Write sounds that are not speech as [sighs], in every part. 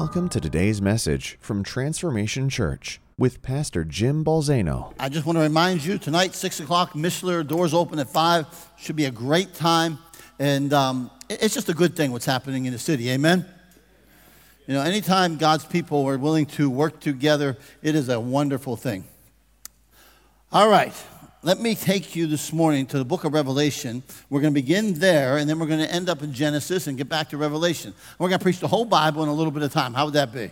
Welcome to today's message from Transformation Church with Pastor Jim Balzano. I just want to remind you tonight, 6 o'clock, Mishler, doors open at 5. Should be a great time. And um, it's just a good thing what's happening in the city. Amen? You know, anytime God's people are willing to work together, it is a wonderful thing. All right, let me take you this morning to the book of Revelation. We're going to begin there, and then we're going to end up in Genesis and get back to Revelation. We're going to preach the whole Bible in a little bit of time. How would that be?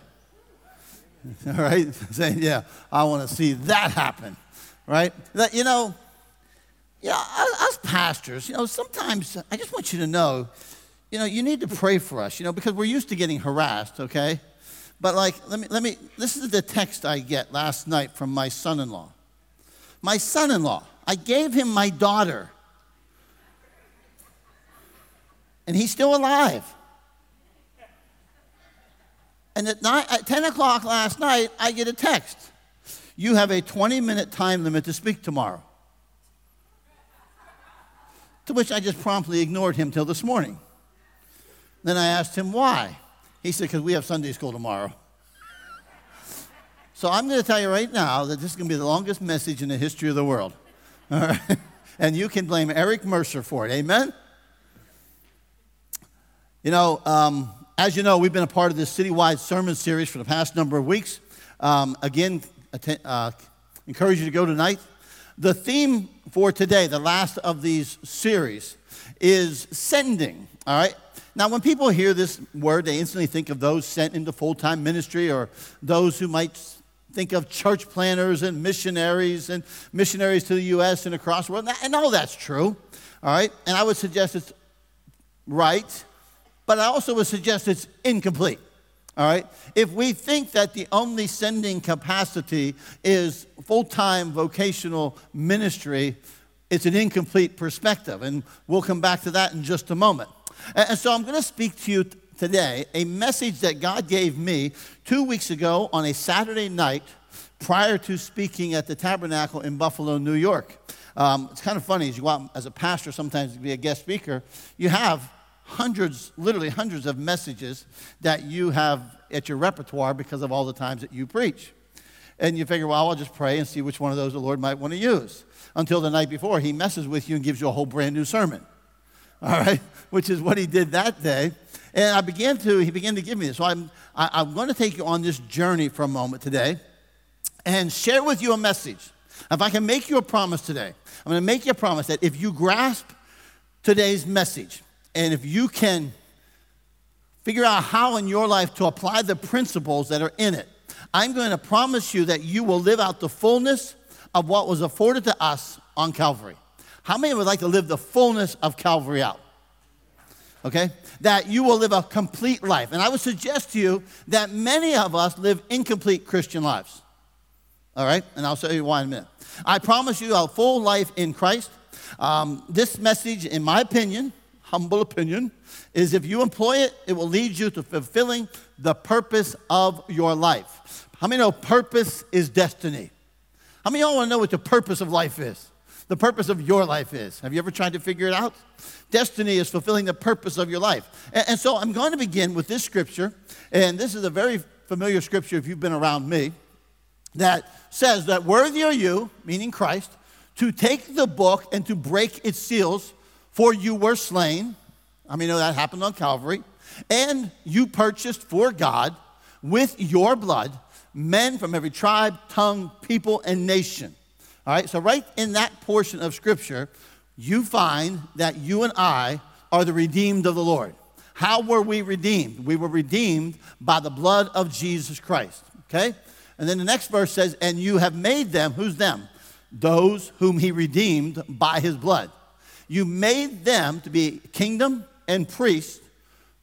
[laughs] All right? [laughs] Saying, yeah, I want to see that happen. Right? That, you know, you know, us pastors, you know, sometimes I just want you to know, you know, you need to pray for us, you know, because we're used to getting harassed, okay? But like, let me, let me, this is the text I get last night from my son in law. My son in law, I gave him my daughter, and he's still alive. And at, at 10 o'clock last night, I get a text. You have a 20 minute time limit to speak tomorrow. To which I just promptly ignored him till this morning. Then I asked him why. He said, because we have Sunday school tomorrow. So I'm going to tell you right now that this is going to be the longest message in the history of the world. [laughs] All right? And you can blame Eric Mercer for it. Amen? You know, um, as you know, we've been a part of this citywide sermon series for the past number of weeks. Um, again, att- uh, encourage you to go tonight. The theme for today, the last of these series, is sending. All right? Now, when people hear this word, they instantly think of those sent into full time ministry or those who might think of church planters and missionaries and missionaries to the U.S. and across the world. And all that's true. All right? And I would suggest it's right but I also would suggest it's incomplete. All right? If we think that the only sending capacity is full time vocational ministry, it's an incomplete perspective. And we'll come back to that in just a moment. And so I'm going to speak to you today a message that God gave me two weeks ago on a Saturday night prior to speaking at the Tabernacle in Buffalo, New York. Um, it's kind of funny as you go out as a pastor sometimes to be a guest speaker, you have hundreds, literally hundreds of messages that you have at your repertoire because of all the times that you preach. And you figure, well, I'll just pray and see which one of those the Lord might want to use. Until the night before, he messes with you and gives you a whole brand new sermon. All right? [laughs] Which is what he did that day. And I began to, he began to give me this. So I'm, I, I'm going to take you on this journey for a moment today and share with you a message. If I can make you a promise today, I'm going to make you a promise that if you grasp today's message, and if you can figure out how in your life to apply the principles that are in it, I'm going to promise you that you will live out the fullness of what was afforded to us on Calvary. How many would like to live the fullness of Calvary out? Okay? That you will live a complete life. And I would suggest to you that many of us live incomplete Christian lives. All right? And I'll show you why in a minute. I promise you a full life in Christ. Um, this message, in my opinion, humble opinion, is if you employ it, it will lead you to fulfilling the purpose of your life. How many know purpose is destiny? How many of y'all want to know what the purpose of life is? The purpose of your life is. Have you ever tried to figure it out? Destiny is fulfilling the purpose of your life. And, and so I'm going to begin with this scripture, and this is a very familiar scripture if you've been around me, that says that worthy are you, meaning Christ, to take the book and to break its seals for you were slain. I mean, that happened on Calvary. And you purchased for God with your blood men from every tribe, tongue, people, and nation. All right, so right in that portion of Scripture, you find that you and I are the redeemed of the Lord. How were we redeemed? We were redeemed by the blood of Jesus Christ. Okay? And then the next verse says, And you have made them, who's them? Those whom he redeemed by his blood. You made them to be kingdom and priest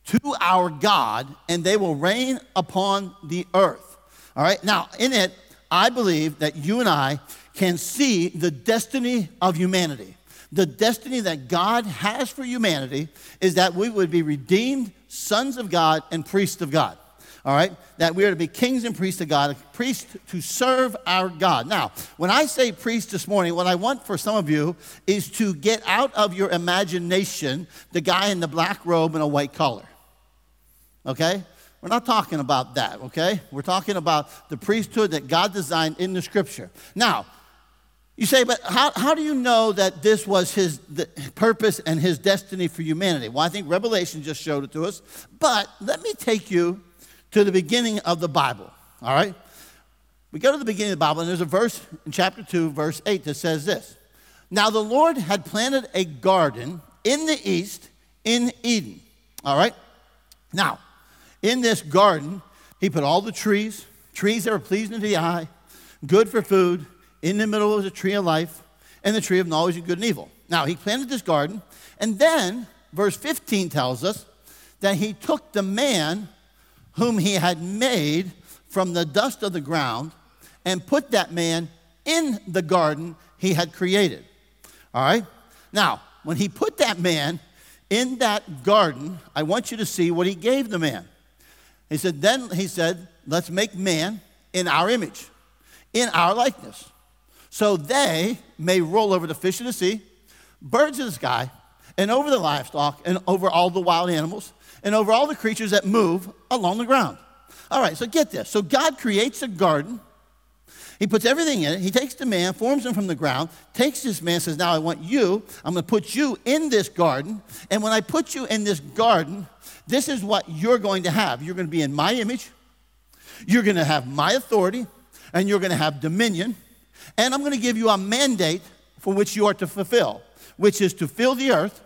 to our God, and they will reign upon the earth. All right, now in it, I believe that you and I can see the destiny of humanity. The destiny that God has for humanity is that we would be redeemed sons of God and priests of God all right? That we are to be kings and priests of God, priests to serve our God. Now, when I say priest this morning, what I want for some of you is to get out of your imagination the guy in the black robe and a white collar. Okay? We're not talking about that, okay? We're talking about the priesthood that God designed in the scripture. Now, you say, but how, how do you know that this was his purpose and his destiny for humanity? Well, I think Revelation just showed it to us. But let me take you to the beginning of the Bible, all right? We go to the beginning of the Bible, and there's a verse in chapter 2, verse 8, that says this Now the Lord had planted a garden in the east in Eden, all right? Now, in this garden, he put all the trees, trees that were pleasing to the eye, good for food in the middle was a tree of life and the tree of knowledge of good and evil. Now, he planted this garden, and then verse 15 tells us that he took the man whom he had made from the dust of the ground and put that man in the garden he had created. All right? Now, when he put that man in that garden, I want you to see what he gave the man. He said, Then he said, Let's make man in our image, in our likeness so they may roll over the fish of the sea, birds of the sky, and over the livestock, and over all the wild animals, and over all the creatures that move along the ground. All right, so get this. So God creates a garden. He puts everything in it. He takes the man, forms him from the ground, takes this man, says, Now I want you, I'm going to put you in this garden. And when I put you in this garden, this is what you're going to have. You're going to be in my image, you're going to have my authority, and you're going to have dominion. And I'm going to give you a mandate for which you are to fulfill, which is to fill the earth,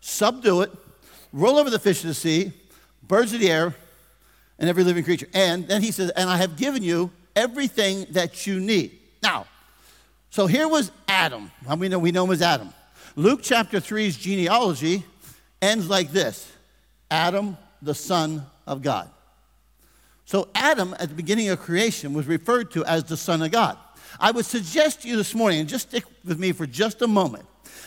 subdue it, roll over the fish of the sea, birds of the air, and every living creature. And then he says, And I have given you everything that you need. Now, so here was Adam. How we know we know him as Adam. Luke chapter 3's genealogy ends like this Adam, the son of God. So Adam, at the beginning of creation, was referred to as the son of God. I would suggest to you this morning, and just stick with me for just a moment,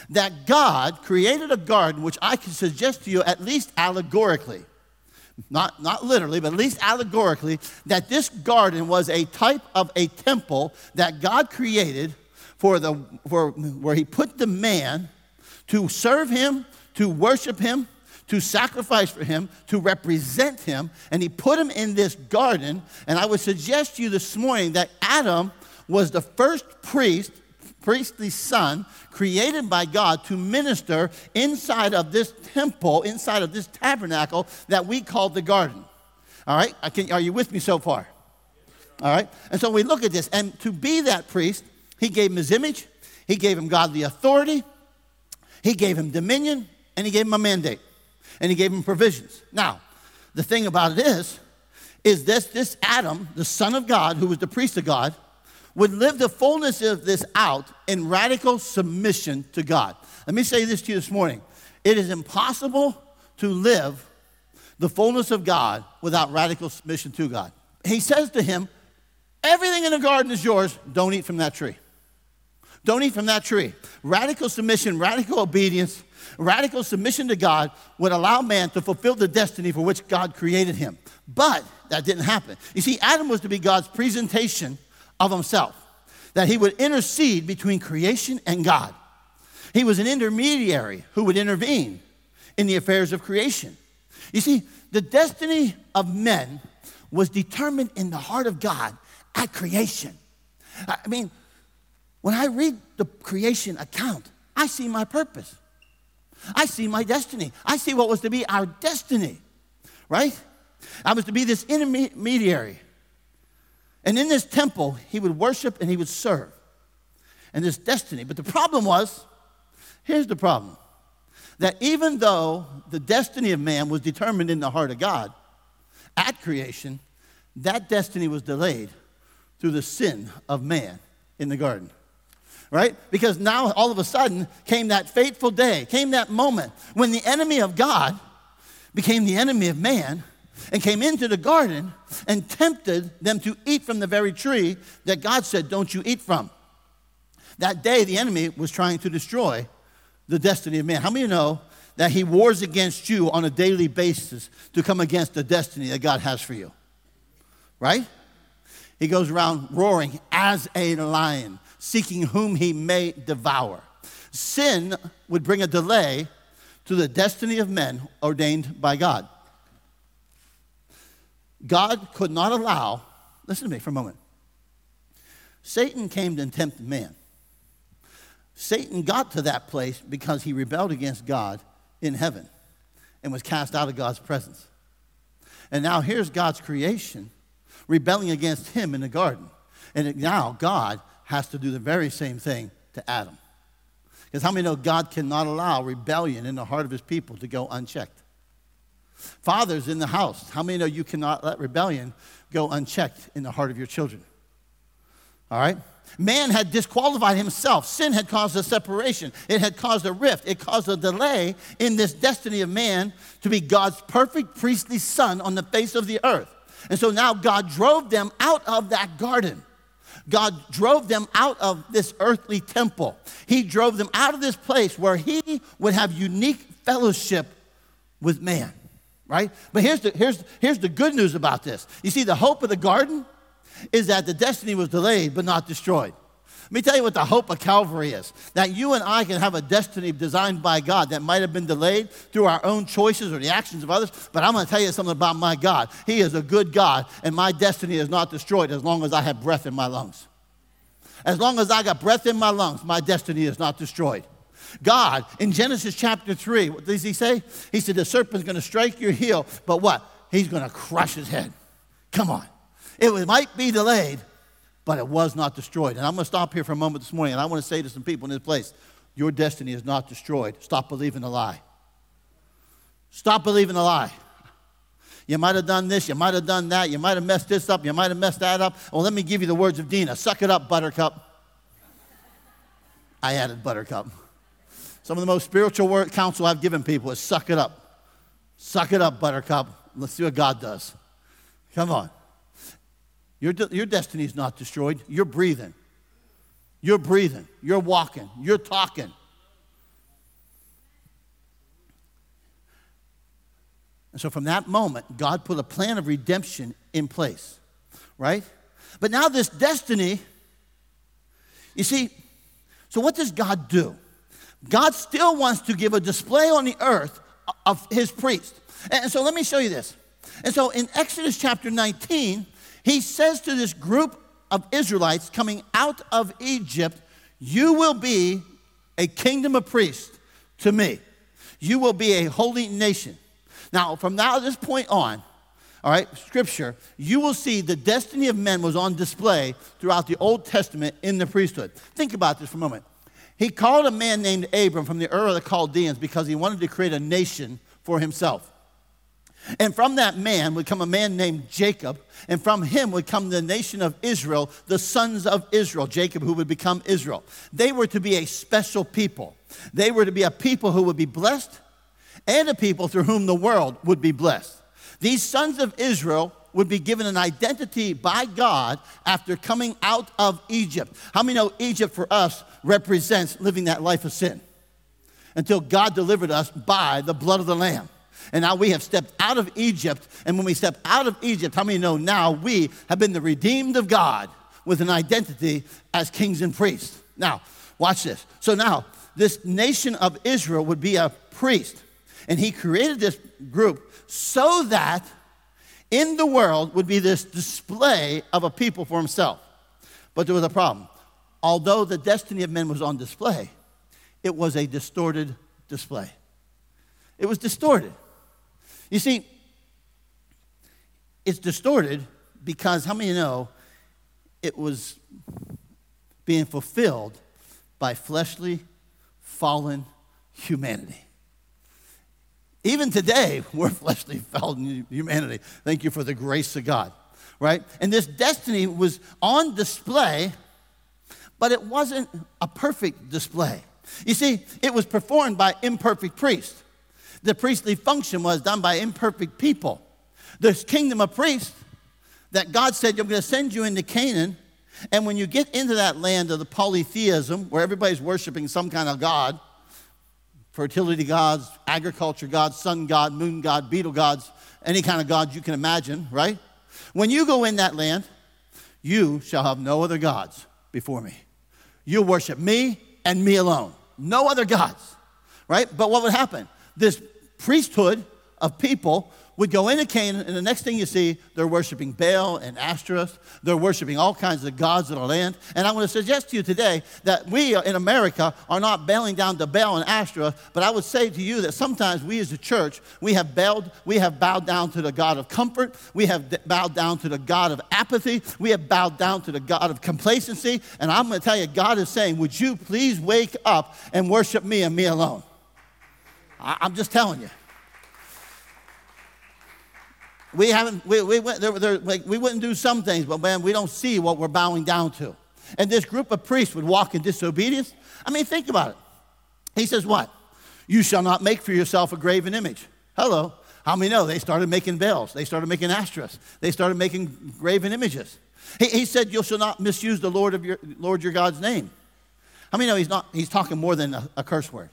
that God created a garden which I can suggest to you at least allegorically, not, not literally, but at least allegorically, that this garden was a type of a temple that God created for the, for, where He put the man to serve Him, to worship Him, to sacrifice for him, to represent him, and he put him in this garden. And I would suggest to you this morning that Adam was the first priest, priestly son, created by God to minister inside of this temple, inside of this tabernacle that we call the garden. All right? Can, are you with me so far? All right? And so we look at this, and to be that priest, he gave him his image, he gave him godly authority, he gave him dominion, and he gave him a mandate, and he gave him provisions. Now, the thing about it is, is this this Adam, the son of God, who was the priest of God, would live the fullness of this out in radical submission to God. Let me say this to you this morning it is impossible to live the fullness of God without radical submission to God. He says to him, Everything in the garden is yours, don't eat from that tree. Don't eat from that tree. Radical submission, radical obedience, radical submission to God would allow man to fulfill the destiny for which God created him. But that didn't happen. You see, Adam was to be God's presentation of himself, that he would intercede between creation and God. He was an intermediary who would intervene in the affairs of creation. You see, the destiny of men was determined in the heart of God at creation. I mean, when I read the creation account, I see my purpose. I see my destiny. I see what was to be our destiny, right? I was to be this intermediary and in this temple, he would worship and he would serve. And this destiny. But the problem was here's the problem that even though the destiny of man was determined in the heart of God at creation, that destiny was delayed through the sin of man in the garden. Right? Because now all of a sudden came that fateful day, came that moment when the enemy of God became the enemy of man and came into the garden and tempted them to eat from the very tree that God said, Don't you eat from. That day, the enemy was trying to destroy the destiny of man. How many know that he wars against you on a daily basis to come against the destiny that God has for you? Right? He goes around roaring as a lion, seeking whom he may devour. Sin would bring a delay to the destiny of men ordained by God. God could not allow, listen to me for a moment. Satan came to tempt man. Satan got to that place because he rebelled against God in heaven and was cast out of God's presence. And now here's God's creation rebelling against him in the garden. And now God has to do the very same thing to Adam. Because how many know God cannot allow rebellion in the heart of his people to go unchecked? Fathers in the house, how many know you cannot let rebellion go unchecked in the heart of your children? All right? Man had disqualified himself. Sin had caused a separation. It had caused a rift. It caused a delay in this destiny of man to be God's perfect priestly son on the face of the earth. And so now God drove them out of that garden. God drove them out of this earthly temple. He drove them out of this place where He would have unique fellowship with man, right? But here's the, here's, here's the good news about this. You see, the hope of the garden is that the destiny was delayed but not destroyed. Let me tell you what the hope of Calvary is that you and I can have a destiny designed by God that might have been delayed through our own choices or the actions of others. But I'm going to tell you something about my God. He is a good God, and my destiny is not destroyed as long as I have breath in my lungs. As long as I got breath in my lungs, my destiny is not destroyed. God, in Genesis chapter 3, what does he say? He said, The serpent's going to strike your heel, but what? He's going to crush his head. Come on. It might be delayed, but it was not destroyed. And I'm going to stop here for a moment this morning, and I want to say to some people in this place your destiny is not destroyed. Stop believing the lie. Stop believing the lie. You might have done this, you might have done that, you might have messed this up, you might have messed that up. Well, let me give you the words of Dina Suck it up, Buttercup. I added Buttercup. Some of the most spiritual word counsel I've given people is suck it up. Suck it up, Buttercup. Let's see what God does. Come on. Your, de- your destiny is not destroyed. You're breathing. You're breathing. You're walking. You're talking. And so from that moment, God put a plan of redemption in place, right? But now, this destiny, you see, so what does God do? God still wants to give a display on the earth of his priest. And so let me show you this. And so in Exodus chapter 19, he says to this group of Israelites coming out of Egypt, You will be a kingdom of priests to me. You will be a holy nation. Now, from now this point on, all right, scripture, you will see the destiny of men was on display throughout the Old Testament in the priesthood. Think about this for a moment. He called a man named Abram from the Ur of the Chaldeans because he wanted to create a nation for himself. And from that man would come a man named Jacob, and from him would come the nation of Israel, the sons of Israel, Jacob, who would become Israel. They were to be a special people. They were to be a people who would be blessed and a people through whom the world would be blessed. These sons of Israel would be given an identity by God after coming out of Egypt. How many know Egypt for us represents living that life of sin? Until God delivered us by the blood of the Lamb. And now we have stepped out of Egypt. And when we step out of Egypt, how many know now we have been the redeemed of God with an identity as kings and priests? Now, watch this. So now, this nation of Israel would be a priest. And he created this group so that in the world would be this display of a people for himself. But there was a problem. Although the destiny of men was on display, it was a distorted display. It was distorted. You see, it's distorted because how many know it was being fulfilled by fleshly, fallen humanity? Even today, [laughs] we're fleshly, fallen humanity. Thank you for the grace of God, right? And this destiny was on display, but it wasn't a perfect display. You see, it was performed by imperfect priests. The priestly function was done by imperfect people. This kingdom of priests that God said, I'm going to send you into Canaan. And when you get into that land of the polytheism, where everybody's worshiping some kind of God, fertility gods, agriculture gods, sun god, moon god, beetle gods, any kind of god you can imagine, right? When you go in that land, you shall have no other gods before me. You worship me and me alone. No other gods, right? But what would happen? This priesthood of people would go into Canaan, and the next thing you see, they're worshiping Baal and Ashtoreth. They're worshiping all kinds of gods of the land. And I want to suggest to you today that we in America are not bowing down to Baal and Ashtoreth, but I would say to you that sometimes we as a church, we have bowed, we have bowed down to the God of comfort. We have bowed down to the God of apathy. We have bowed down to the God of complacency. And I'm going to tell you, God is saying, would you please wake up and worship me and me alone? I'm just telling you we haven't, we, we, went, there, there, like, we wouldn't do some things, but man, we don't see what we're bowing down to. And this group of priests would walk in disobedience. I mean, think about it. He says, What? You shall not make for yourself a graven image. Hello. How many know? They started making bells. They started making astros. They started making graven images. He, he said, You shall not misuse the Lord, of your, Lord your God's name. How many know he's, not, he's talking more than a, a curse word?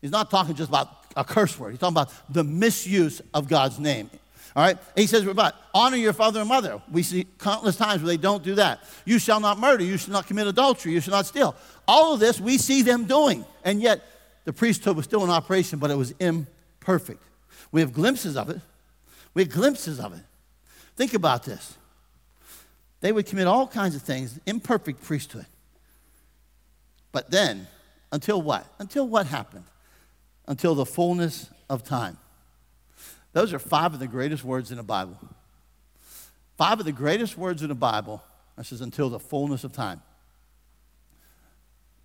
He's not talking just about a curse word. He's talking about the misuse of God's name. All right? he says, but honor your father and mother. We see countless times where they don't do that. You shall not murder. You shall not commit adultery. You shall not steal. All of this we see them doing. And yet the priesthood was still in operation, but it was imperfect. We have glimpses of it. We have glimpses of it. Think about this. They would commit all kinds of things, imperfect priesthood. But then, until what? Until what happened? Until the fullness of time. Those are five of the greatest words in the Bible. Five of the greatest words in the Bible. This is until the fullness of time.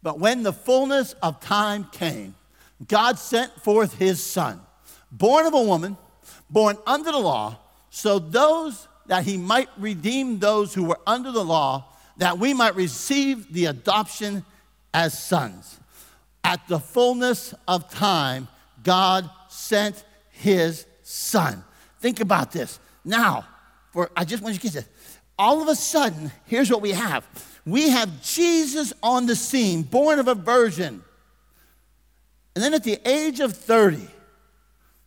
But when the fullness of time came, God sent forth his son, born of a woman, born under the law, so those that he might redeem those who were under the law, that we might receive the adoption as sons. At the fullness of time, God sent his son. Think about this. Now, for I just want you to get this. All of a sudden, here's what we have. We have Jesus on the scene, born of a virgin. And then at the age of 30,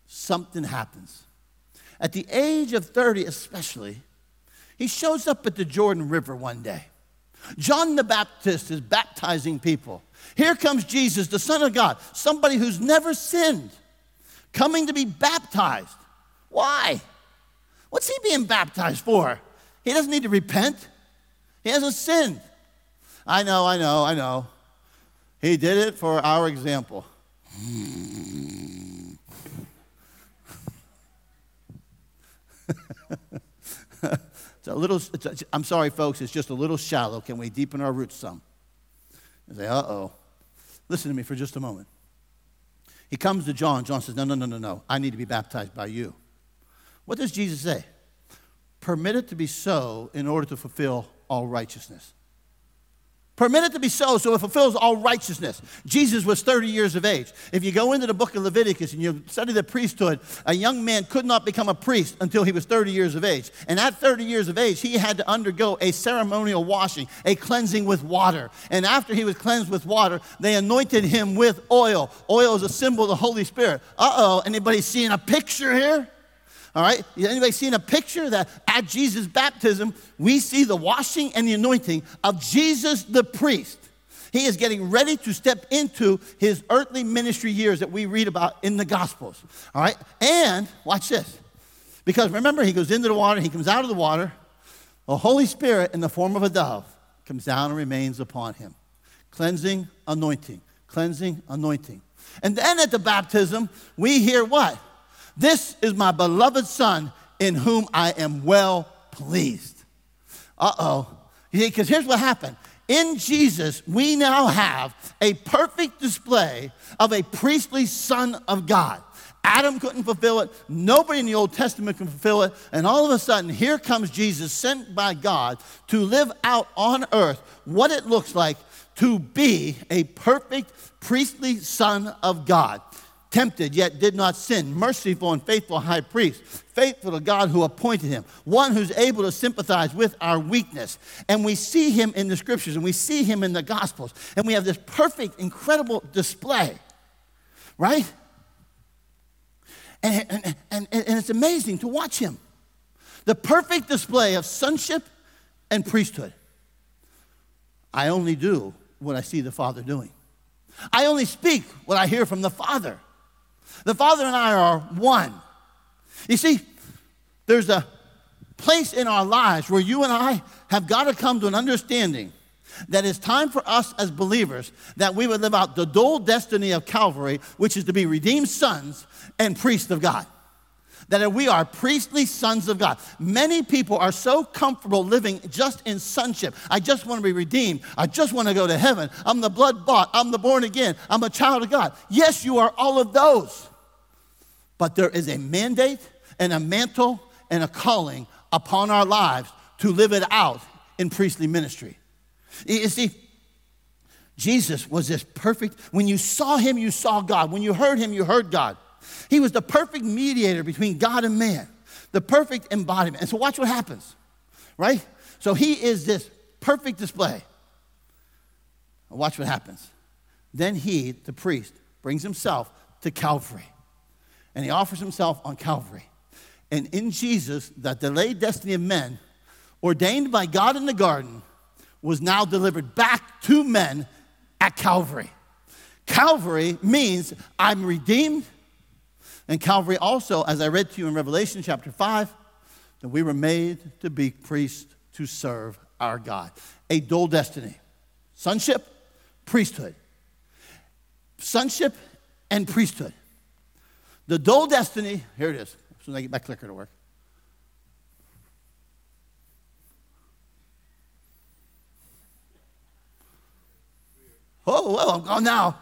something happens. At the age of 30, especially, he shows up at the Jordan River one day. John the Baptist is baptizing people. Here comes Jesus, the Son of God, somebody who's never sinned, coming to be baptized. Why? What's he being baptized for? He doesn't need to repent, he hasn't sinned. I know, I know, I know. He did it for our example. [laughs] it's a little, it's a, I'm sorry, folks, it's just a little shallow. Can we deepen our roots some? I say, uh oh. Listen to me for just a moment. He comes to John. John says, No, no, no, no, no. I need to be baptized by you. What does Jesus say? Permit it to be so in order to fulfill all righteousness. Permit it to be so, so it fulfills all righteousness. Jesus was 30 years of age. If you go into the book of Leviticus and you study the priesthood, a young man could not become a priest until he was 30 years of age. And at 30 years of age, he had to undergo a ceremonial washing, a cleansing with water. And after he was cleansed with water, they anointed him with oil. Oil is a symbol of the Holy Spirit. Uh oh, anybody seeing a picture here? All right? Anybody seen a picture that at Jesus' baptism, we see the washing and the anointing of Jesus the priest? He is getting ready to step into his earthly ministry years that we read about in the Gospels. All right? And watch this. Because remember, he goes into the water, he comes out of the water. The Holy Spirit, in the form of a dove, comes down and remains upon him. Cleansing, anointing, cleansing, anointing. And then at the baptism, we hear what? This is my beloved Son in whom I am well pleased. Uh oh. Because here's what happened. In Jesus, we now have a perfect display of a priestly Son of God. Adam couldn't fulfill it. Nobody in the Old Testament can fulfill it. And all of a sudden, here comes Jesus, sent by God to live out on earth what it looks like to be a perfect priestly Son of God tempted yet did not sin, merciful and faithful high priest, faithful to God who appointed him, one who's able to sympathize with our weakness. And we see him in the scriptures and we see him in the gospels. And we have this perfect, incredible display, right? And, and, and, and it's amazing to watch him. The perfect display of sonship and priesthood. I only do what I see the Father doing. I only speak what I hear from the Father. The Father and I are one. You see, there's a place in our lives where you and I have got to come to an understanding that it's time for us as believers that we would live out the dual destiny of Calvary, which is to be redeemed sons and priests of God. That we are priestly sons of God. Many people are so comfortable living just in sonship. I just want to be redeemed. I just want to go to heaven. I'm the blood bought. I'm the born again. I'm a child of God. Yes, you are all of those. But there is a mandate and a mantle and a calling upon our lives to live it out in priestly ministry. You see, Jesus was this perfect. When you saw him, you saw God. When you heard him, you heard God. He was the perfect mediator between God and man, the perfect embodiment. And so, watch what happens, right? So, he is this perfect display. Watch what happens. Then he, the priest, brings himself to Calvary. And he offers himself on Calvary. And in Jesus, the delayed destiny of men, ordained by God in the garden, was now delivered back to men at Calvary. Calvary means I'm redeemed. And Calvary also, as I read to you in Revelation chapter 5, that we were made to be priests to serve our God. A dual destiny sonship, priesthood. Sonship and priesthood. The dual destiny, here it is, as soon as I get my clicker to work. Oh, well, I'm gone now.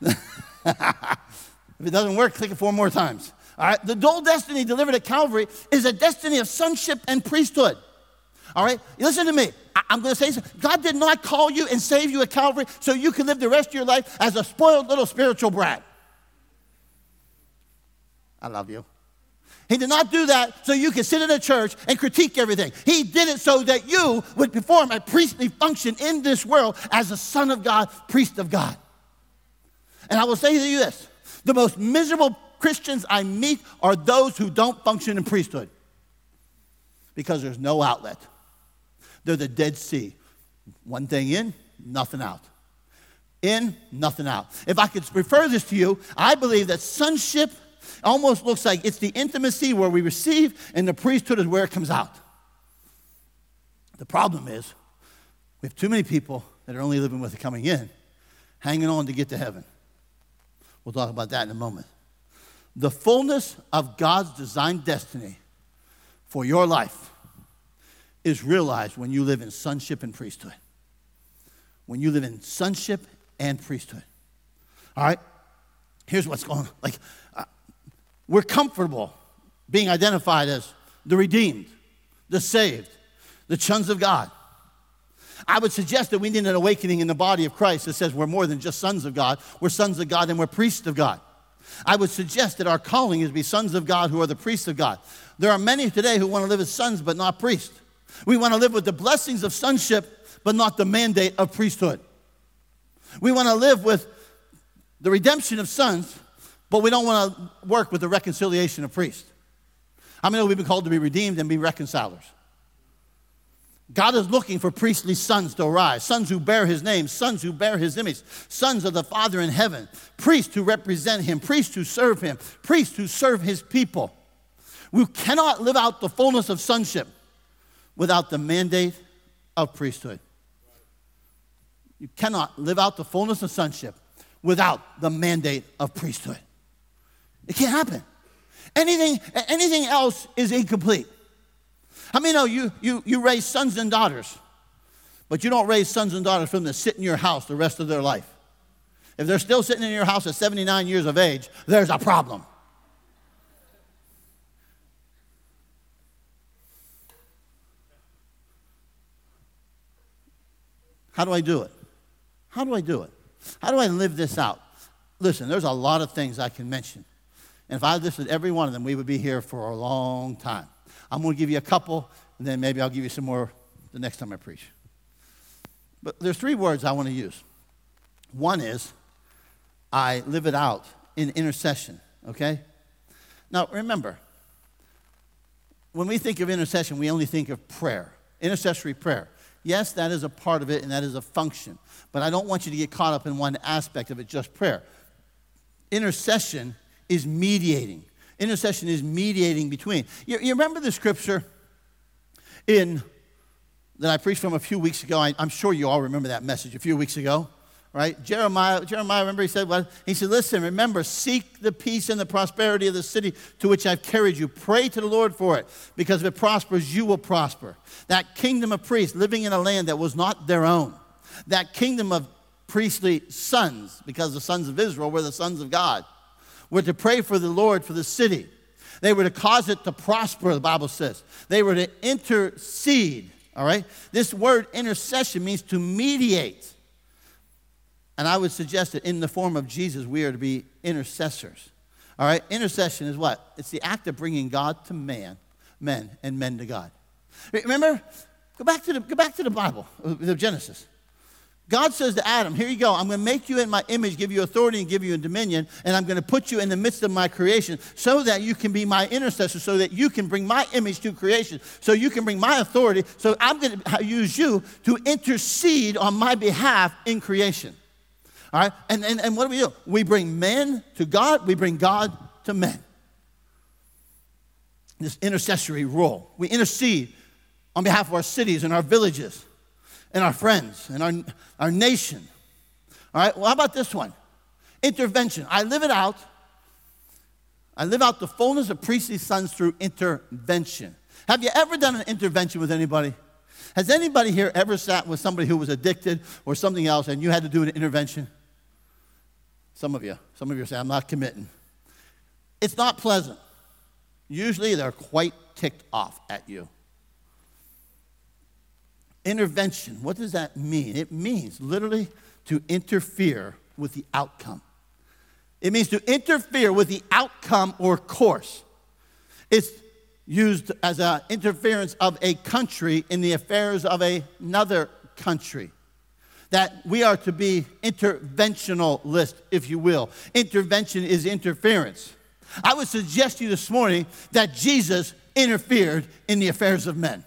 [laughs] if it doesn't work, click it four more times. All right, the dual destiny delivered at Calvary is a destiny of sonship and priesthood. All right, listen to me. I- am going to say something. God did not call you and save you at Calvary so you can live the rest of your life as a spoiled little spiritual brat. I love you. He did not do that so you could sit in a church and critique everything. He did it so that you would perform a priestly function in this world as a son of God, priest of God. And I will say to you this the most miserable Christians I meet are those who don't function in priesthood because there's no outlet. They're the Dead Sea. One thing in, nothing out. In, nothing out. If I could refer this to you, I believe that sonship almost looks like it's the intimacy where we receive, and the priesthood is where it comes out. The problem is, we have too many people that are only living with it coming in, hanging on to get to heaven. We'll talk about that in a moment. The fullness of God's designed destiny for your life is realized when you live in sonship and priesthood. When you live in sonship and priesthood. All right? Here's what's going on. Like, uh, we're comfortable being identified as the redeemed, the saved, the sons of God. I would suggest that we need an awakening in the body of Christ that says we're more than just sons of God, we're sons of God and we're priests of God. I would suggest that our calling is to be sons of God who are the priests of God. There are many today who want to live as sons but not priests. We want to live with the blessings of sonship but not the mandate of priesthood. We want to live with the redemption of sons but we don't want to work with the reconciliation of priests. How many know we've been called to be redeemed and be reconcilers? God is looking for priestly sons to arise, sons who bear his name, sons who bear his image, sons of the Father in heaven, priests who represent him, priests who serve him, priests who serve his people. We cannot live out the fullness of sonship without the mandate of priesthood. You cannot live out the fullness of sonship without the mandate of priesthood. It can't happen. Anything, anything else is incomplete. How many know you, you, you raise sons and daughters, but you don't raise sons and daughters for them to sit in your house the rest of their life? If they're still sitting in your house at 79 years of age, there's a problem. How do I do it? How do I do it? How do I live this out? Listen, there's a lot of things I can mention. And if I listed every one of them, we would be here for a long time. I'm going to give you a couple, and then maybe I'll give you some more the next time I preach. But there's three words I want to use. One is I live it out in intercession, okay? Now, remember, when we think of intercession, we only think of prayer, intercessory prayer. Yes, that is a part of it and that is a function. But I don't want you to get caught up in one aspect of it, just prayer. Intercession is mediating. Intercession is mediating between. You, you remember the scripture in that I preached from a few weeks ago? I, I'm sure you all remember that message a few weeks ago right? Jeremiah, Jeremiah, remember he said what? He said, listen, remember, seek the peace and the prosperity of the city to which I've carried you. Pray to the Lord for it, because if it prospers, you will prosper. That kingdom of priests living in a land that was not their own. That kingdom of priestly sons, because the sons of Israel were the sons of God, were to pray for the Lord for the city. They were to cause it to prosper, the Bible says. They were to intercede, all right? This word intercession means to mediate. And I would suggest that in the form of Jesus, we are to be intercessors. All right? Intercession is what? It's the act of bringing God to man, men, and men to God. Remember? Go back to the, go back to the Bible, uh, the Genesis. God says to Adam, Here you go. I'm going to make you in my image, give you authority, and give you dominion, and I'm going to put you in the midst of my creation so that you can be my intercessor, so that you can bring my image to creation, so you can bring my authority. So I'm going to use you to intercede on my behalf in creation. All right? And, and, and what do we do? We bring men to God, we bring God to men. This intercessory role. We intercede on behalf of our cities and our villages and our friends and our, our nation. All right? Well, how about this one? Intervention. I live it out. I live out the fullness of priestly sons through intervention. Have you ever done an intervention with anybody? Has anybody here ever sat with somebody who was addicted or something else and you had to do an intervention? Some of you, some of you say, I'm not committing. It's not pleasant. Usually they're quite ticked off at you. Intervention, what does that mean? It means literally to interfere with the outcome. It means to interfere with the outcome or course. It's used as an interference of a country in the affairs of another country that we are to be interventionalist, if you will. Intervention is interference. I would suggest to you this morning that Jesus interfered in the affairs of men.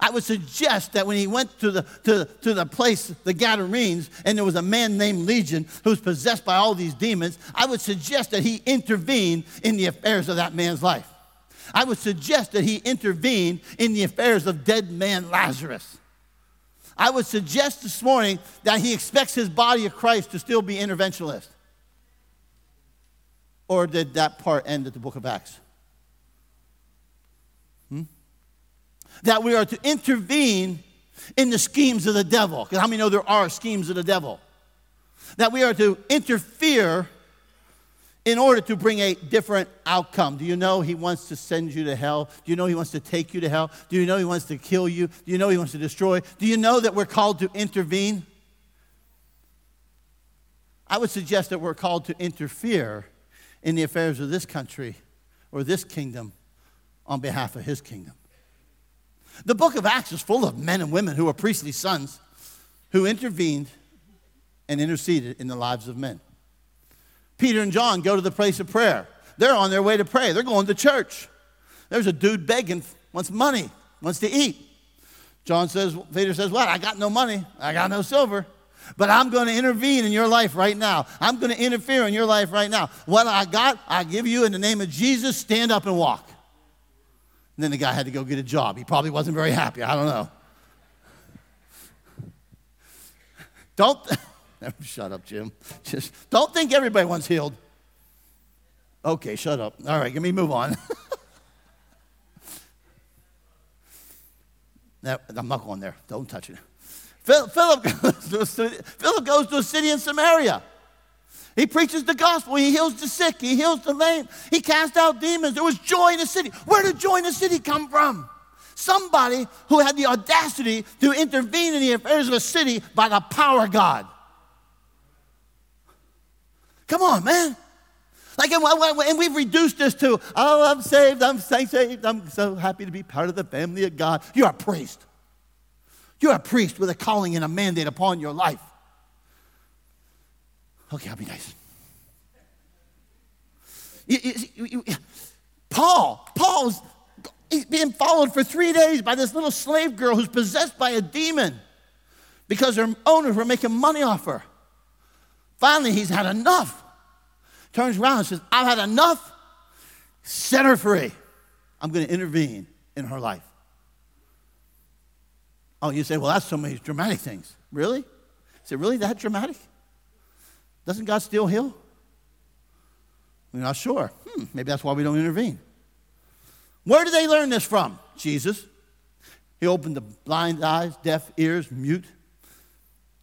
I would suggest that when he went to the, to, to the place, the Gadarenes, and there was a man named Legion who was possessed by all these demons, I would suggest that he intervened in the affairs of that man's life. I would suggest that he intervened in the affairs of dead man Lazarus. I would suggest this morning that he expects his body of Christ to still be interventionist. Or did that part end at the book of Acts? That we are to intervene in the schemes of the devil. Because how many know there are schemes of the devil? That we are to interfere in order to bring a different outcome. Do you know he wants to send you to hell? Do you know he wants to take you to hell? Do you know he wants to kill you? Do you know he wants to destroy? Do you know that we're called to intervene? I would suggest that we're called to interfere in the affairs of this country or this kingdom on behalf of his kingdom. The book of Acts is full of men and women who are priestly sons who intervened and interceded in the lives of men. Peter and John go to the place of prayer. They're on their way to pray. They're going to church. There's a dude begging, wants money, wants to eat. John says, Peter says, What? I got no money. I got no silver. But I'm going to intervene in your life right now. I'm going to interfere in your life right now. What I got, I give you in the name of Jesus. Stand up and walk. And then the guy had to go get a job. He probably wasn't very happy. I don't know. Don't. [laughs] shut up, Jim. Just don't think everybody wants healed. Okay, shut up. All right, let me move on. [laughs] now, I'm not going there. Don't touch it. Philip [laughs] Philip goes to a city in Samaria. He preaches the gospel. He heals the sick. He heals the lame. He casts out demons. There was joy in the city. Where did joy in the city come from? Somebody who had the audacity to intervene in the affairs of a city by the power of God. Come on, man. Like, and we've reduced this to, oh, I'm saved, I'm saved, I'm so happy to be part of the family of God. You're a priest. You're a priest with a calling and a mandate upon your life. Okay, I'll be nice. You, you, you, Paul, Paul's he's being followed for three days by this little slave girl who's possessed by a demon because her owners were making money off her. Finally, he's had enough. Turns around and says, I've had enough. set her free. I'm going to intervene in her life. Oh, you say, well, that's so many dramatic things. Really? Is it really that dramatic? Doesn't God still heal? We're not sure. Hmm, maybe that's why we don't intervene. Where did they learn this from? Jesus. He opened the blind eyes, deaf ears, mute.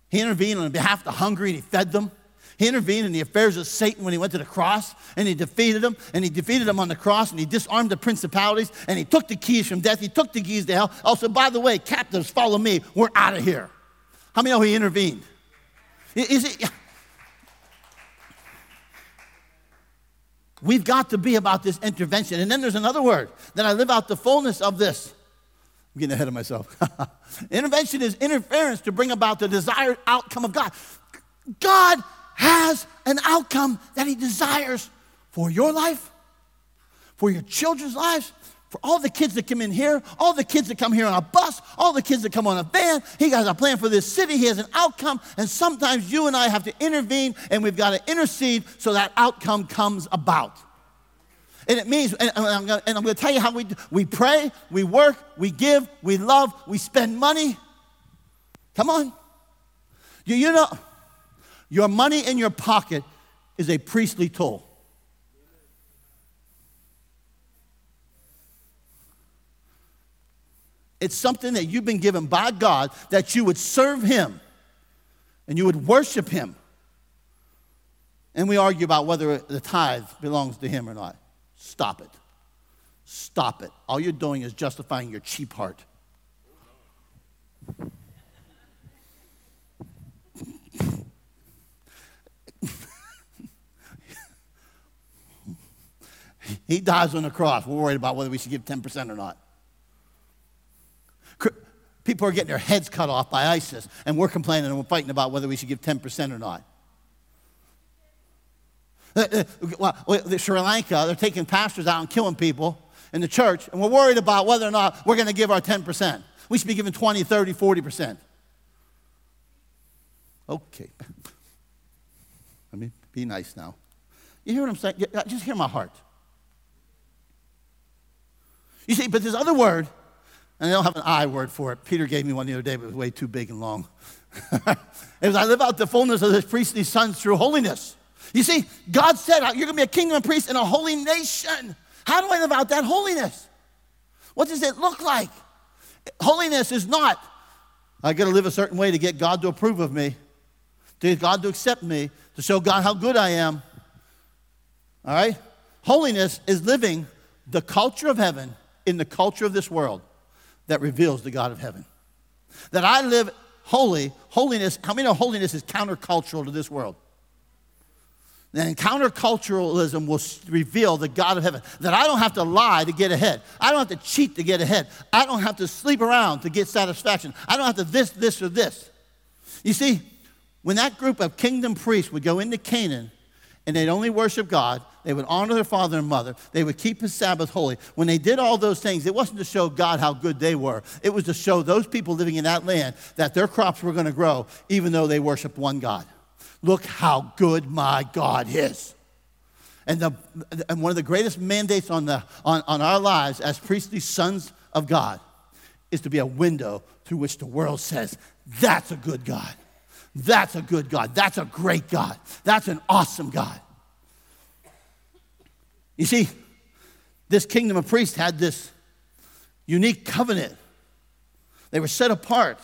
He intervened on behalf of the hungry and he fed them. He intervened in the affairs of Satan when he went to the cross and he defeated him and he defeated him on the cross and he disarmed the principalities and he took the keys from death. He took the keys to hell. Also, by the way, captives, follow me. We're out of here. How many know he intervened? Is it? We've got to be about this intervention. And then there's another word that I live out the fullness of this. I'm getting ahead of myself. [laughs] intervention is interference to bring about the desired outcome of God. God has an outcome that He desires for your life, for your children's lives, for all the kids that come in here, all the kids that come here on a bus, all the kids that come on a van. He has a plan for this city. He has an outcome. And sometimes you and I have to intervene and we've got to intercede so that outcome comes about. And it means, and I'm going to tell you how we. We pray, we work, we give, we love, we spend money. Come on. You, you know, your money in your pocket is a priestly tool. It's something that you've been given by God that you would serve Him and you would worship Him. And we argue about whether the tithe belongs to Him or not. Stop it. Stop it. All you're doing is justifying your cheap heart. [laughs] He dies on the cross. We're worried about whether we should give 10% or not. People are getting their heads cut off by ISIS, and we're complaining and we're fighting about whether we should give 10% or not. Uh, uh, well, Sri Lanka, they're taking pastors out and killing people in the church, and we're worried about whether or not we're going to give our 10%. We should be giving 20, 30, 40%. Okay. [laughs] Let me be nice now. You hear what I'm saying? Just hear my heart. You see, but this other word, and they don't have an I word for it. Peter gave me one the other day, but it was way too big and long. [laughs] it was, I live out the fullness of this priestly sons through holiness. You see, God said, You're going to be a kingdom of priests and a holy nation. How do I live out that holiness? What does it look like? Holiness is not, I got to live a certain way to get God to approve of me, to get God to accept me, to show God how good I am. All right? Holiness is living the culture of heaven in the culture of this world that reveals the God of heaven. That I live holy, holiness, how many know holiness is countercultural to this world? Then counterculturalism will reveal the God of heaven. That I don't have to lie to get ahead. I don't have to cheat to get ahead. I don't have to sleep around to get satisfaction. I don't have to this, this, or this. You see, when that group of kingdom priests would go into Canaan and they'd only worship God, they would honor their father and mother. They would keep his Sabbath holy. When they did all those things, it wasn't to show God how good they were. It was to show those people living in that land that their crops were going to grow, even though they worshiped one God. Look how good my God is. And, the, and one of the greatest mandates on, the, on, on our lives as priestly sons of God is to be a window through which the world says, that's a good God. That's a good God. That's a great God. That's an awesome God. You see, this kingdom of priests had this unique covenant. They were set apart.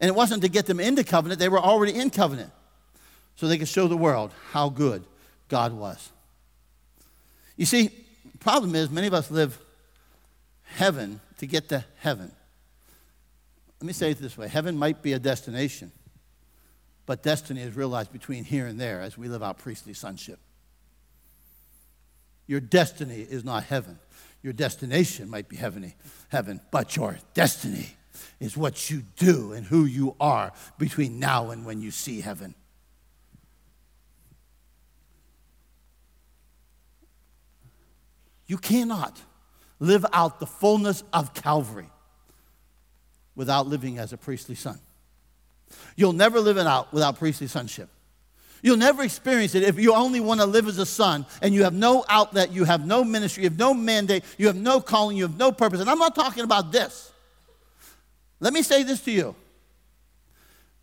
And it wasn't to get them into covenant, they were already in covenant. So they could show the world how good God was. You see, the problem is many of us live heaven to get to heaven. Let me say it this way heaven might be a destination, but destiny is realized between here and there as we live out priestly sonship. Your destiny is not heaven. Your destination might be heavenly, heaven, but your destiny is what you do and who you are between now and when you see heaven. You cannot live out the fullness of Calvary without living as a priestly son. You'll never live it out without priestly sonship. You'll never experience it if you only want to live as a son and you have no outlet, you have no ministry, you have no mandate, you have no calling, you have no purpose. And I'm not talking about this. Let me say this to you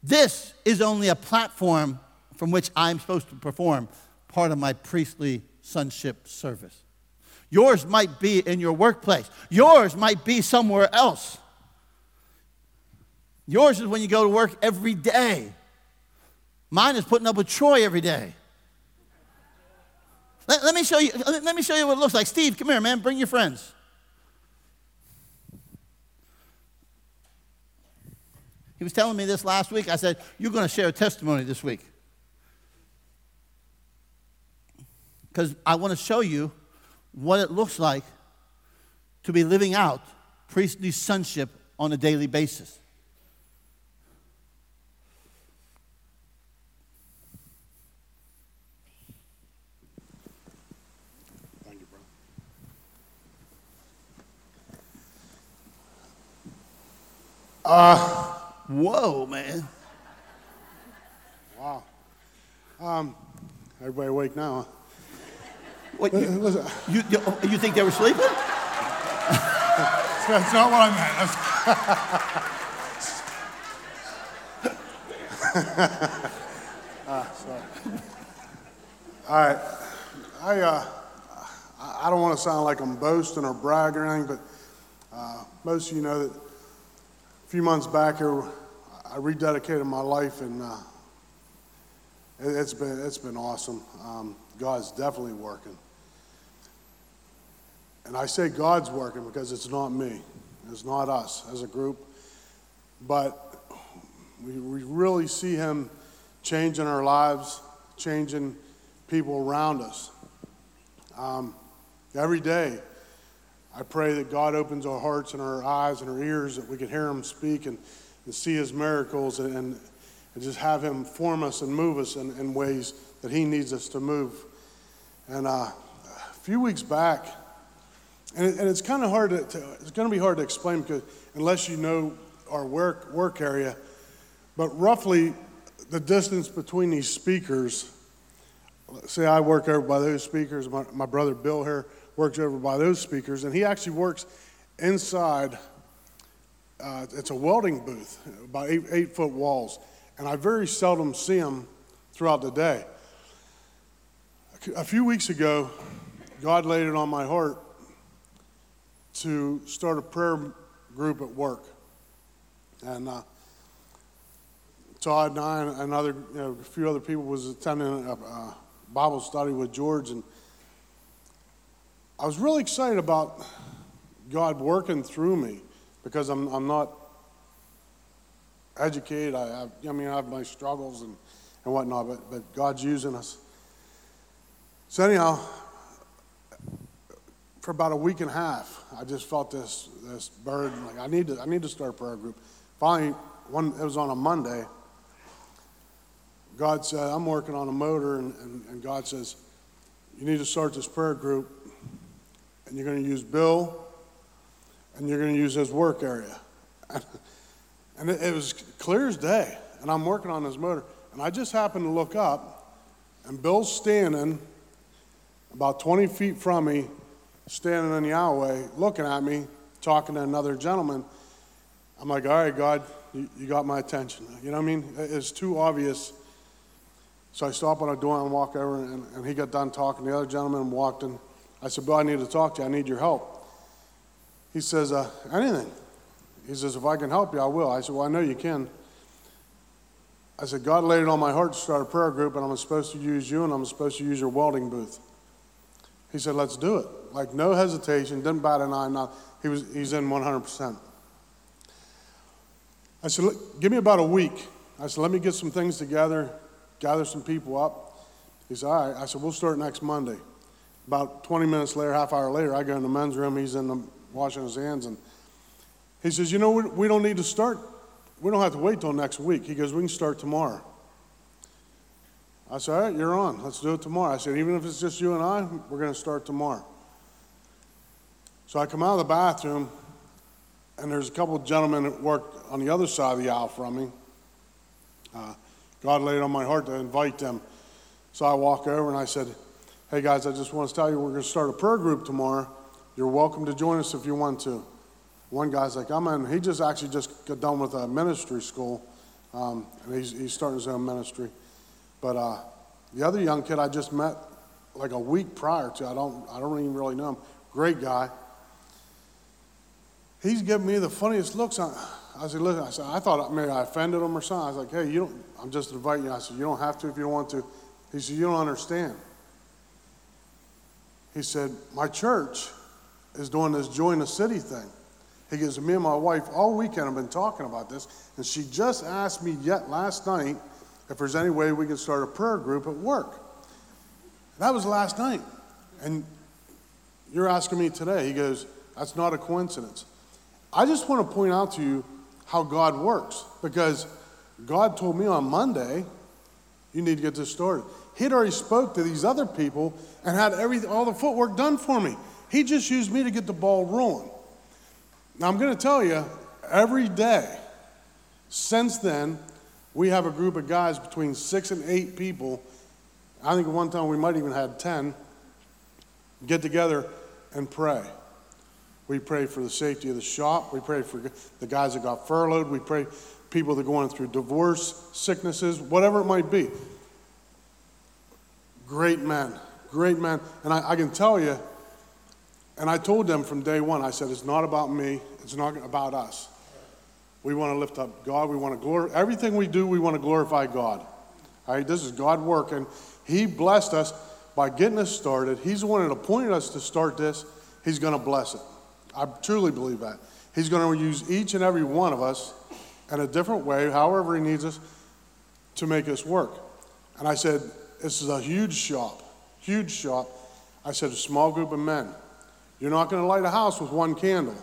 this is only a platform from which I'm supposed to perform part of my priestly sonship service. Yours might be in your workplace, yours might be somewhere else. Yours is when you go to work every day. Mine is putting up with Troy every day. Let, let, me show you, let me show you what it looks like. Steve, come here, man. Bring your friends. He was telling me this last week. I said, You're going to share a testimony this week. Because I want to show you what it looks like to be living out priestly sonship on a daily basis. Uh, Whoa, man. Wow. Um, everybody awake now. What, you, you, you, you think they were sleeping? That's not what I meant. [laughs] ah, sorry. All right. I, uh, I don't want to sound like I'm boasting or bragging or anything, but uh, most of you know that few months back here, I rededicated my life, and uh, it, has been it's been awesome. Um, God's definitely working, and I say God's working because it's not me, it's not us as a group, but we, we really see Him changing our lives, changing people around us. Um, every day, I pray that God opens our hearts and our eyes and our ears that we can hear Him speak and, and see His miracles and, and, just have Him form us and move us in, in ways that He needs us to move. And uh, a few weeks back, and, it, and it's kind of hard to, to it's going to be hard to explain because unless you know our work, work area, but roughly the distance between these speakers, say I work over by those speakers, my, my brother Bill here works over by those speakers, and he actually works inside. Uh, it's a welding booth, about eight, eight foot walls, and I very seldom see him throughout the day. A few weeks ago, God laid it on my heart to start a prayer group at work. And uh, Todd and I and another, you know, a few other people was attending a, a Bible study with George, and I was really excited about God working through me because I'm, I'm not educated. I, have, I mean, I have my struggles and, and whatnot, but, but God's using us. So, anyhow, for about a week and a half, I just felt this, this burden. Like, I need, to, I need to start a prayer group. Finally, one, it was on a Monday. God said, I'm working on a motor, and, and, and God says, You need to start this prayer group and you're going to use Bill, and you're going to use his work area. [laughs] and it, it was clear as day. And I'm working on this motor, and I just happened to look up, and Bill's standing about 20 feet from me, standing in the alleyway, looking at me, talking to another gentleman. I'm like, all right, God, you, you got my attention. You know what I mean? It's too obvious. So I stop on a door and walk over, and, and he got done talking. The other gentleman walked in. I said, Bill, I need to talk to you. I need your help. He says, uh, anything. He says, if I can help you, I will. I said, well, I know you can. I said, God laid it on my heart to start a prayer group, and I'm supposed to use you, and I'm supposed to use your welding booth. He said, let's do it. Like, no hesitation, didn't bat an eye. Not, he was, he's in 100%. I said, give me about a week. I said, let me get some things together, gather some people up. He said, all right. I said, we'll start next Monday. About 20 minutes later, half hour later, I go in the men's room. He's in the washing his hands, and he says, "You know, we, don't need to start. We don't have to wait till next week." He goes, "We can start tomorrow." I said, "All right, you're on. Let's do it tomorrow." I said, "Even if it's just you and I, we're going to start tomorrow." So I come out of the bathroom, and there's a couple of gentlemen that worked on the other side of the aisle from me. Uh, God laid on my heart to invite them So I walk over and I said, Hey guys, I just want to tell you we're going to start a prayer group tomorrow. You're welcome to join us if you want to. One guy's like, I'm in. He just actually just got done with a ministry school, um, and he's, he's starting his own ministry. But uh, the other young kid I just met like a week prior to, I don't, I don't even really know him. Great guy. He's giving me the funniest looks. I, I said, listen, I said, I thought maybe I offended him or something. I was like, hey, you don't, I'm just inviting you. I said, you don't have to if you don't want to. He said, you don't understand. He said, my church is doing this join the city thing. He goes, me and my wife all weekend have been talking about this, and she just asked me yet last night if there's any way we can start a prayer group at work. That was last night. And you're asking me today. He goes, that's not a coincidence. I just want to point out to you how God works because God told me on Monday, you need to get this started. He'd already spoke to these other people and had every, all the footwork done for me. He just used me to get the ball rolling. Now, I'm going to tell you, every day since then, we have a group of guys between six and eight people. I think at one time we might even had 10 get together and pray. We pray for the safety of the shop. We pray for the guys that got furloughed. We pray people that are going through divorce, sicknesses, whatever it might be. Great men, great men. And I, I can tell you, and I told them from day one, I said, it's not about me, it's not about us. We want to lift up God. We want to glorify everything we do, we want to glorify God. All right, this is God working. He blessed us by getting us started. He's the one that appointed us to start this. He's going to bless it. I truly believe that. He's going to use each and every one of us in a different way, however He needs us, to make us work. And I said, This is a huge shop, huge shop. I said, A small group of men. You're not going to light a house with one candle.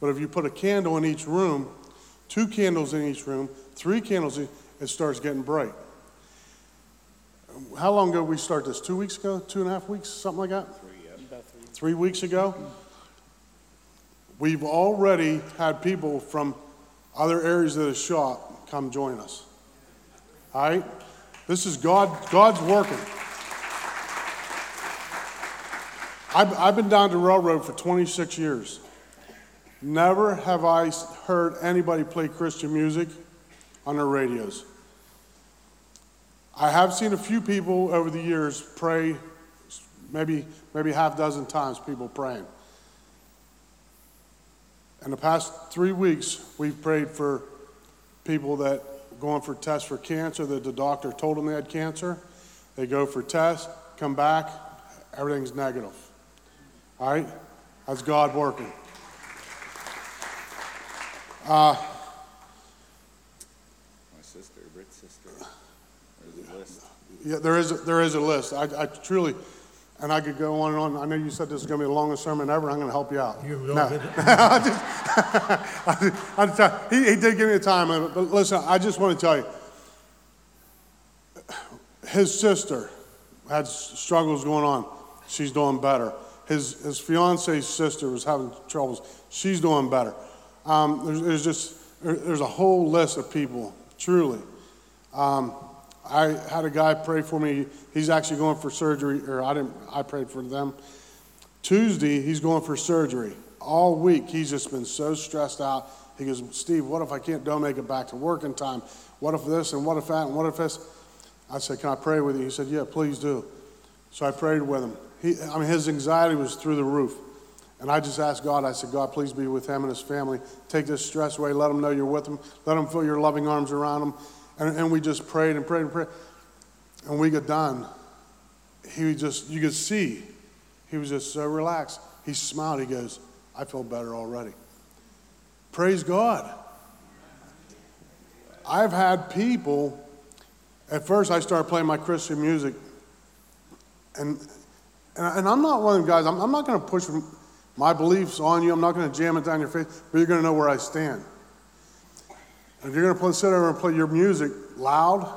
But if you put a candle in each room, two candles in each room, three candles, it starts getting bright. How long ago we start this? Two weeks ago? Two and a half weeks? Something like that? Three, yeah. Three. three weeks ago? We've already had people from other areas of the shop come join us. All right? This is God, God's working. I've, I've been down to Railroad for 26 years. Never have I heard anybody play Christian music on their radios. I have seen a few people over the years pray, maybe maybe half dozen times people praying. In the past three weeks, we've prayed for people that going for tests for cancer that the doctor told them they had cancer. They go for tests, come back, everything's negative. All right? That's God working. Uh, My sister, Britt's sister. There's a list. yeah, there is, a, there is a list. I, I truly, and I could go on and on. I know you said this is going to be the longest sermon ever. I'm going to help you out. You no. don't get it. I just, [laughs] I just, I just, he, he did give me the time, but listen, I just want to tell you, his sister had struggles going on. She's doing better. His, his fiance's sister was having troubles. She's doing better. Um, there's, there's, just, there's a whole list of people, truly. Um, I had a guy pray for me. He's actually going for surgery, or I didn't. I prayed for them. Tuesday, he's going for surgery. All week, he's just been so stressed out. He goes, Steve, what if I can't don't make it back to work in time? What if this and what if that and what if this? I said, Can I pray with you? He said, Yeah, please do. So I prayed with him. He, I mean, his anxiety was through the roof. And I just asked God, I said, God, please be with him and his family. Take this stress away. Let them know you're with them. Let them feel your loving arms around him. And, and we just prayed and prayed and prayed. And we got done. He just, you could see, he was just so relaxed. He smiled. He goes, I feel better already. Praise God. I've had people, at first I started playing my Christian music, and, and, and I'm not one of them guys, I'm, I'm not going to push my beliefs on you, I'm not going to jam it down your face, but you're going to know where I stand. If you're going to sit there and play your music loud,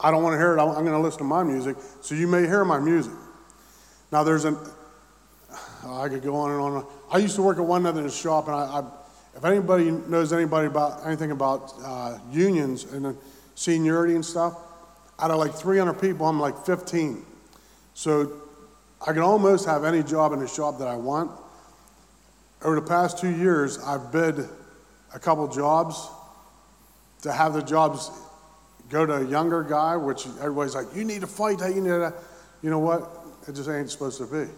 I don't want to hear it. I'm going to listen to my music. So you may hear my music. Now, there's an, [sighs] I could go on and on. I used to work at one other shop, and I, I, if anybody knows anybody about anything about uh, unions and seniority and stuff, out of like 300 people, I'm like 15. So I can almost have any job in the shop that I want. Over the past two years, I've bid a couple jobs to have the jobs go to a younger guy, which everybody's like, you need to fight you need to. You know what? It just ain't supposed to be.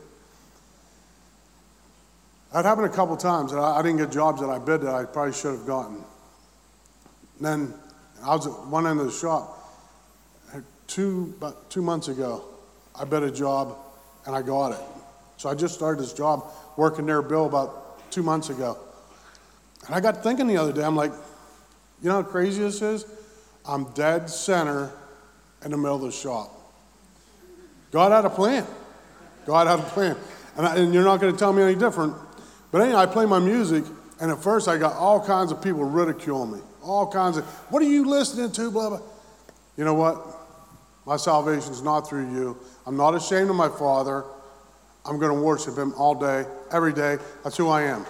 That happened a couple times. That I, I didn't get jobs that I bid that I probably should have gotten. And then I was at one end of the shop. Uh, two, about two months ago, I bid a job and I got it. So I just started this job working there, Bill, about two months ago. And I got thinking the other day, I'm like, you know how crazy this is? I'm dead center in the middle of the shop. God had a plan. God had a plan. And, I, and you're not going to tell me any different. But anyway, I play my music, and at first I got all kinds of people ridiculing me. All kinds of, what are you listening to? Blah, blah. You know what? My salvation is not through you. I'm not ashamed of my Father. I'm going to worship Him all day, every day. That's who I am.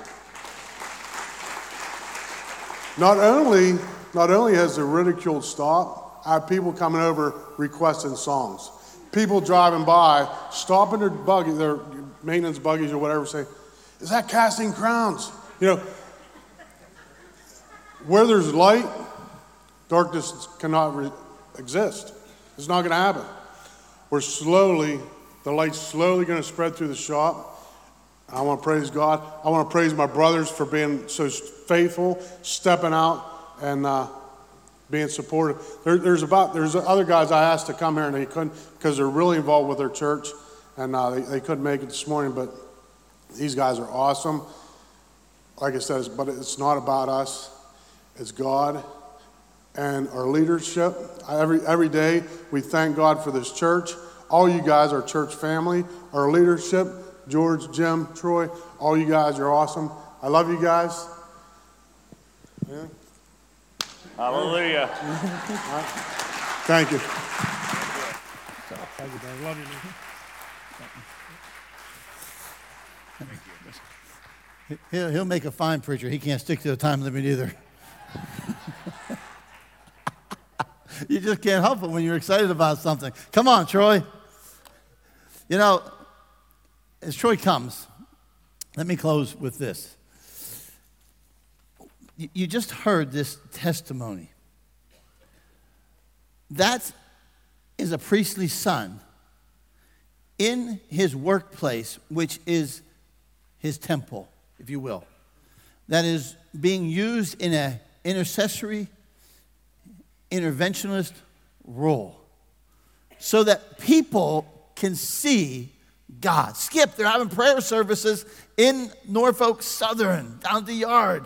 Not only, not only has the ridicule stopped, I have people coming over requesting songs. People driving by, stopping their buggy, their maintenance buggies or whatever, say, "Is that casting crowns?" You know, where there's light, darkness cannot re- exist. It's not going to happen. We're slowly, the light's slowly going to spread through the shop. I want to praise God. I want to praise my brothers for being so faithful, stepping out, and uh, being supportive. There, there's about there's other guys I asked to come here and they couldn't because they're really involved with their church, and uh, they, they couldn't make it this morning. But these guys are awesome. Like I said, but it's not about us. It's God and our leadership. Every every day we thank God for this church. All you guys are church family. Our leadership George, Jim, Troy, all you guys are awesome. I love you guys. Yeah. Hallelujah. [laughs] Thank you. Thank you, brother. Love you. He'll, he'll make a fine preacher. He can't stick to the time limit either. [laughs] you just can't help it when you're excited about something. Come on, Troy. You know, as Troy comes, let me close with this. You just heard this testimony. That is a priestly son in his workplace, which is his temple, if you will, that is being used in an intercessory, interventionist role so that people can see God. Skip, they're having prayer services in Norfolk Southern, down the yard.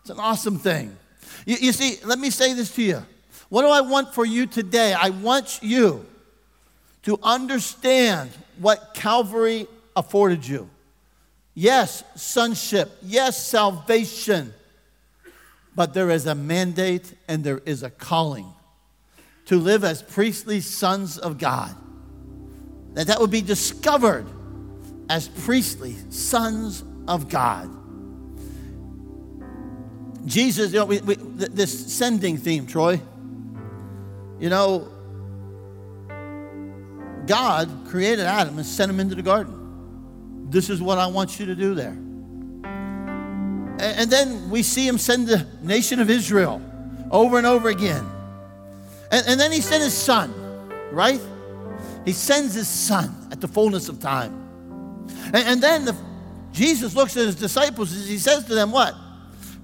It's an awesome thing. You, you, see, let me say this to you. What do I want for you today? I want you to understand what Calvary afforded you. Yes, sonship. Yes, salvation. But there is a mandate and there is a calling to live as priestly sons of God that that would be discovered as priestly sons of God. Jesus, you know, we, we, this sending theme, Troy, you know, God created Adam and sent him into the garden. This is what I want you to do there. And, and then we see him send the nation of Israel over and over again. And, and then he sent his son, right? He sends his son at the fullness of time. And, and then the, Jesus looks at his disciples and he says to them, What?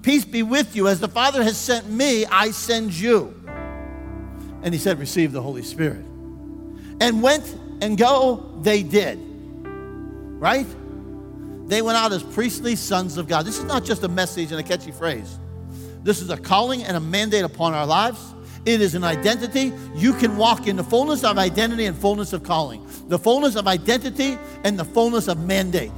Peace be with you. As the Father has sent me, I send you. And he said, Receive the Holy Spirit. And went and go, they did. Right? They went out as priestly sons of God. This is not just a message and a catchy phrase. This is a calling and a mandate upon our lives. It is an identity. You can walk in the fullness of identity and fullness of calling, the fullness of identity and the fullness of mandate,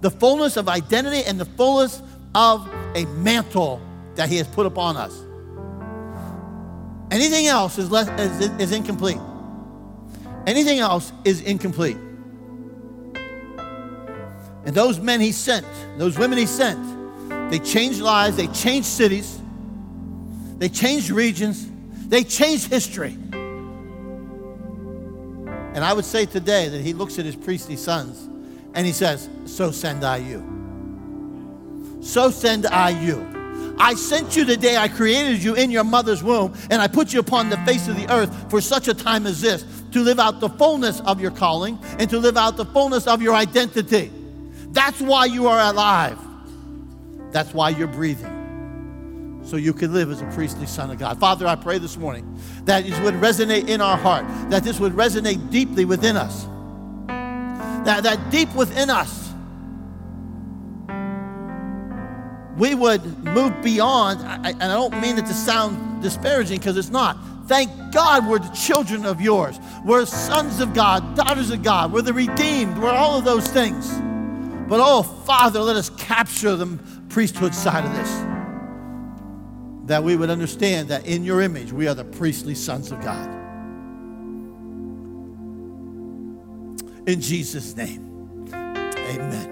the fullness of identity and the fullness of a mantle that He has put upon us. Anything else is, less, is, is incomplete. Anything else is incomplete. And those men he sent, those women he sent, they changed lives, they changed cities, they changed regions, they changed history. And I would say today that he looks at his priestly sons and he says, So send I you. So send I you. I sent you the day I created you in your mother's womb, and I put you upon the face of the earth for such a time as this to live out the fullness of your calling and to live out the fullness of your identity. That's why you are alive. That's why you're breathing. So you can live as a priestly son of God. Father, I pray this morning that this would resonate in our heart, that this would resonate deeply within us. That, that deep within us, we would move beyond, and I don't mean it to sound disparaging because it's not. Thank God we're the children of yours. We're sons of God, daughters of God. We're the redeemed. We're all of those things. But oh, Father, let us capture the priesthood side of this. That we would understand that in your image, we are the priestly sons of God. In Jesus' name, amen.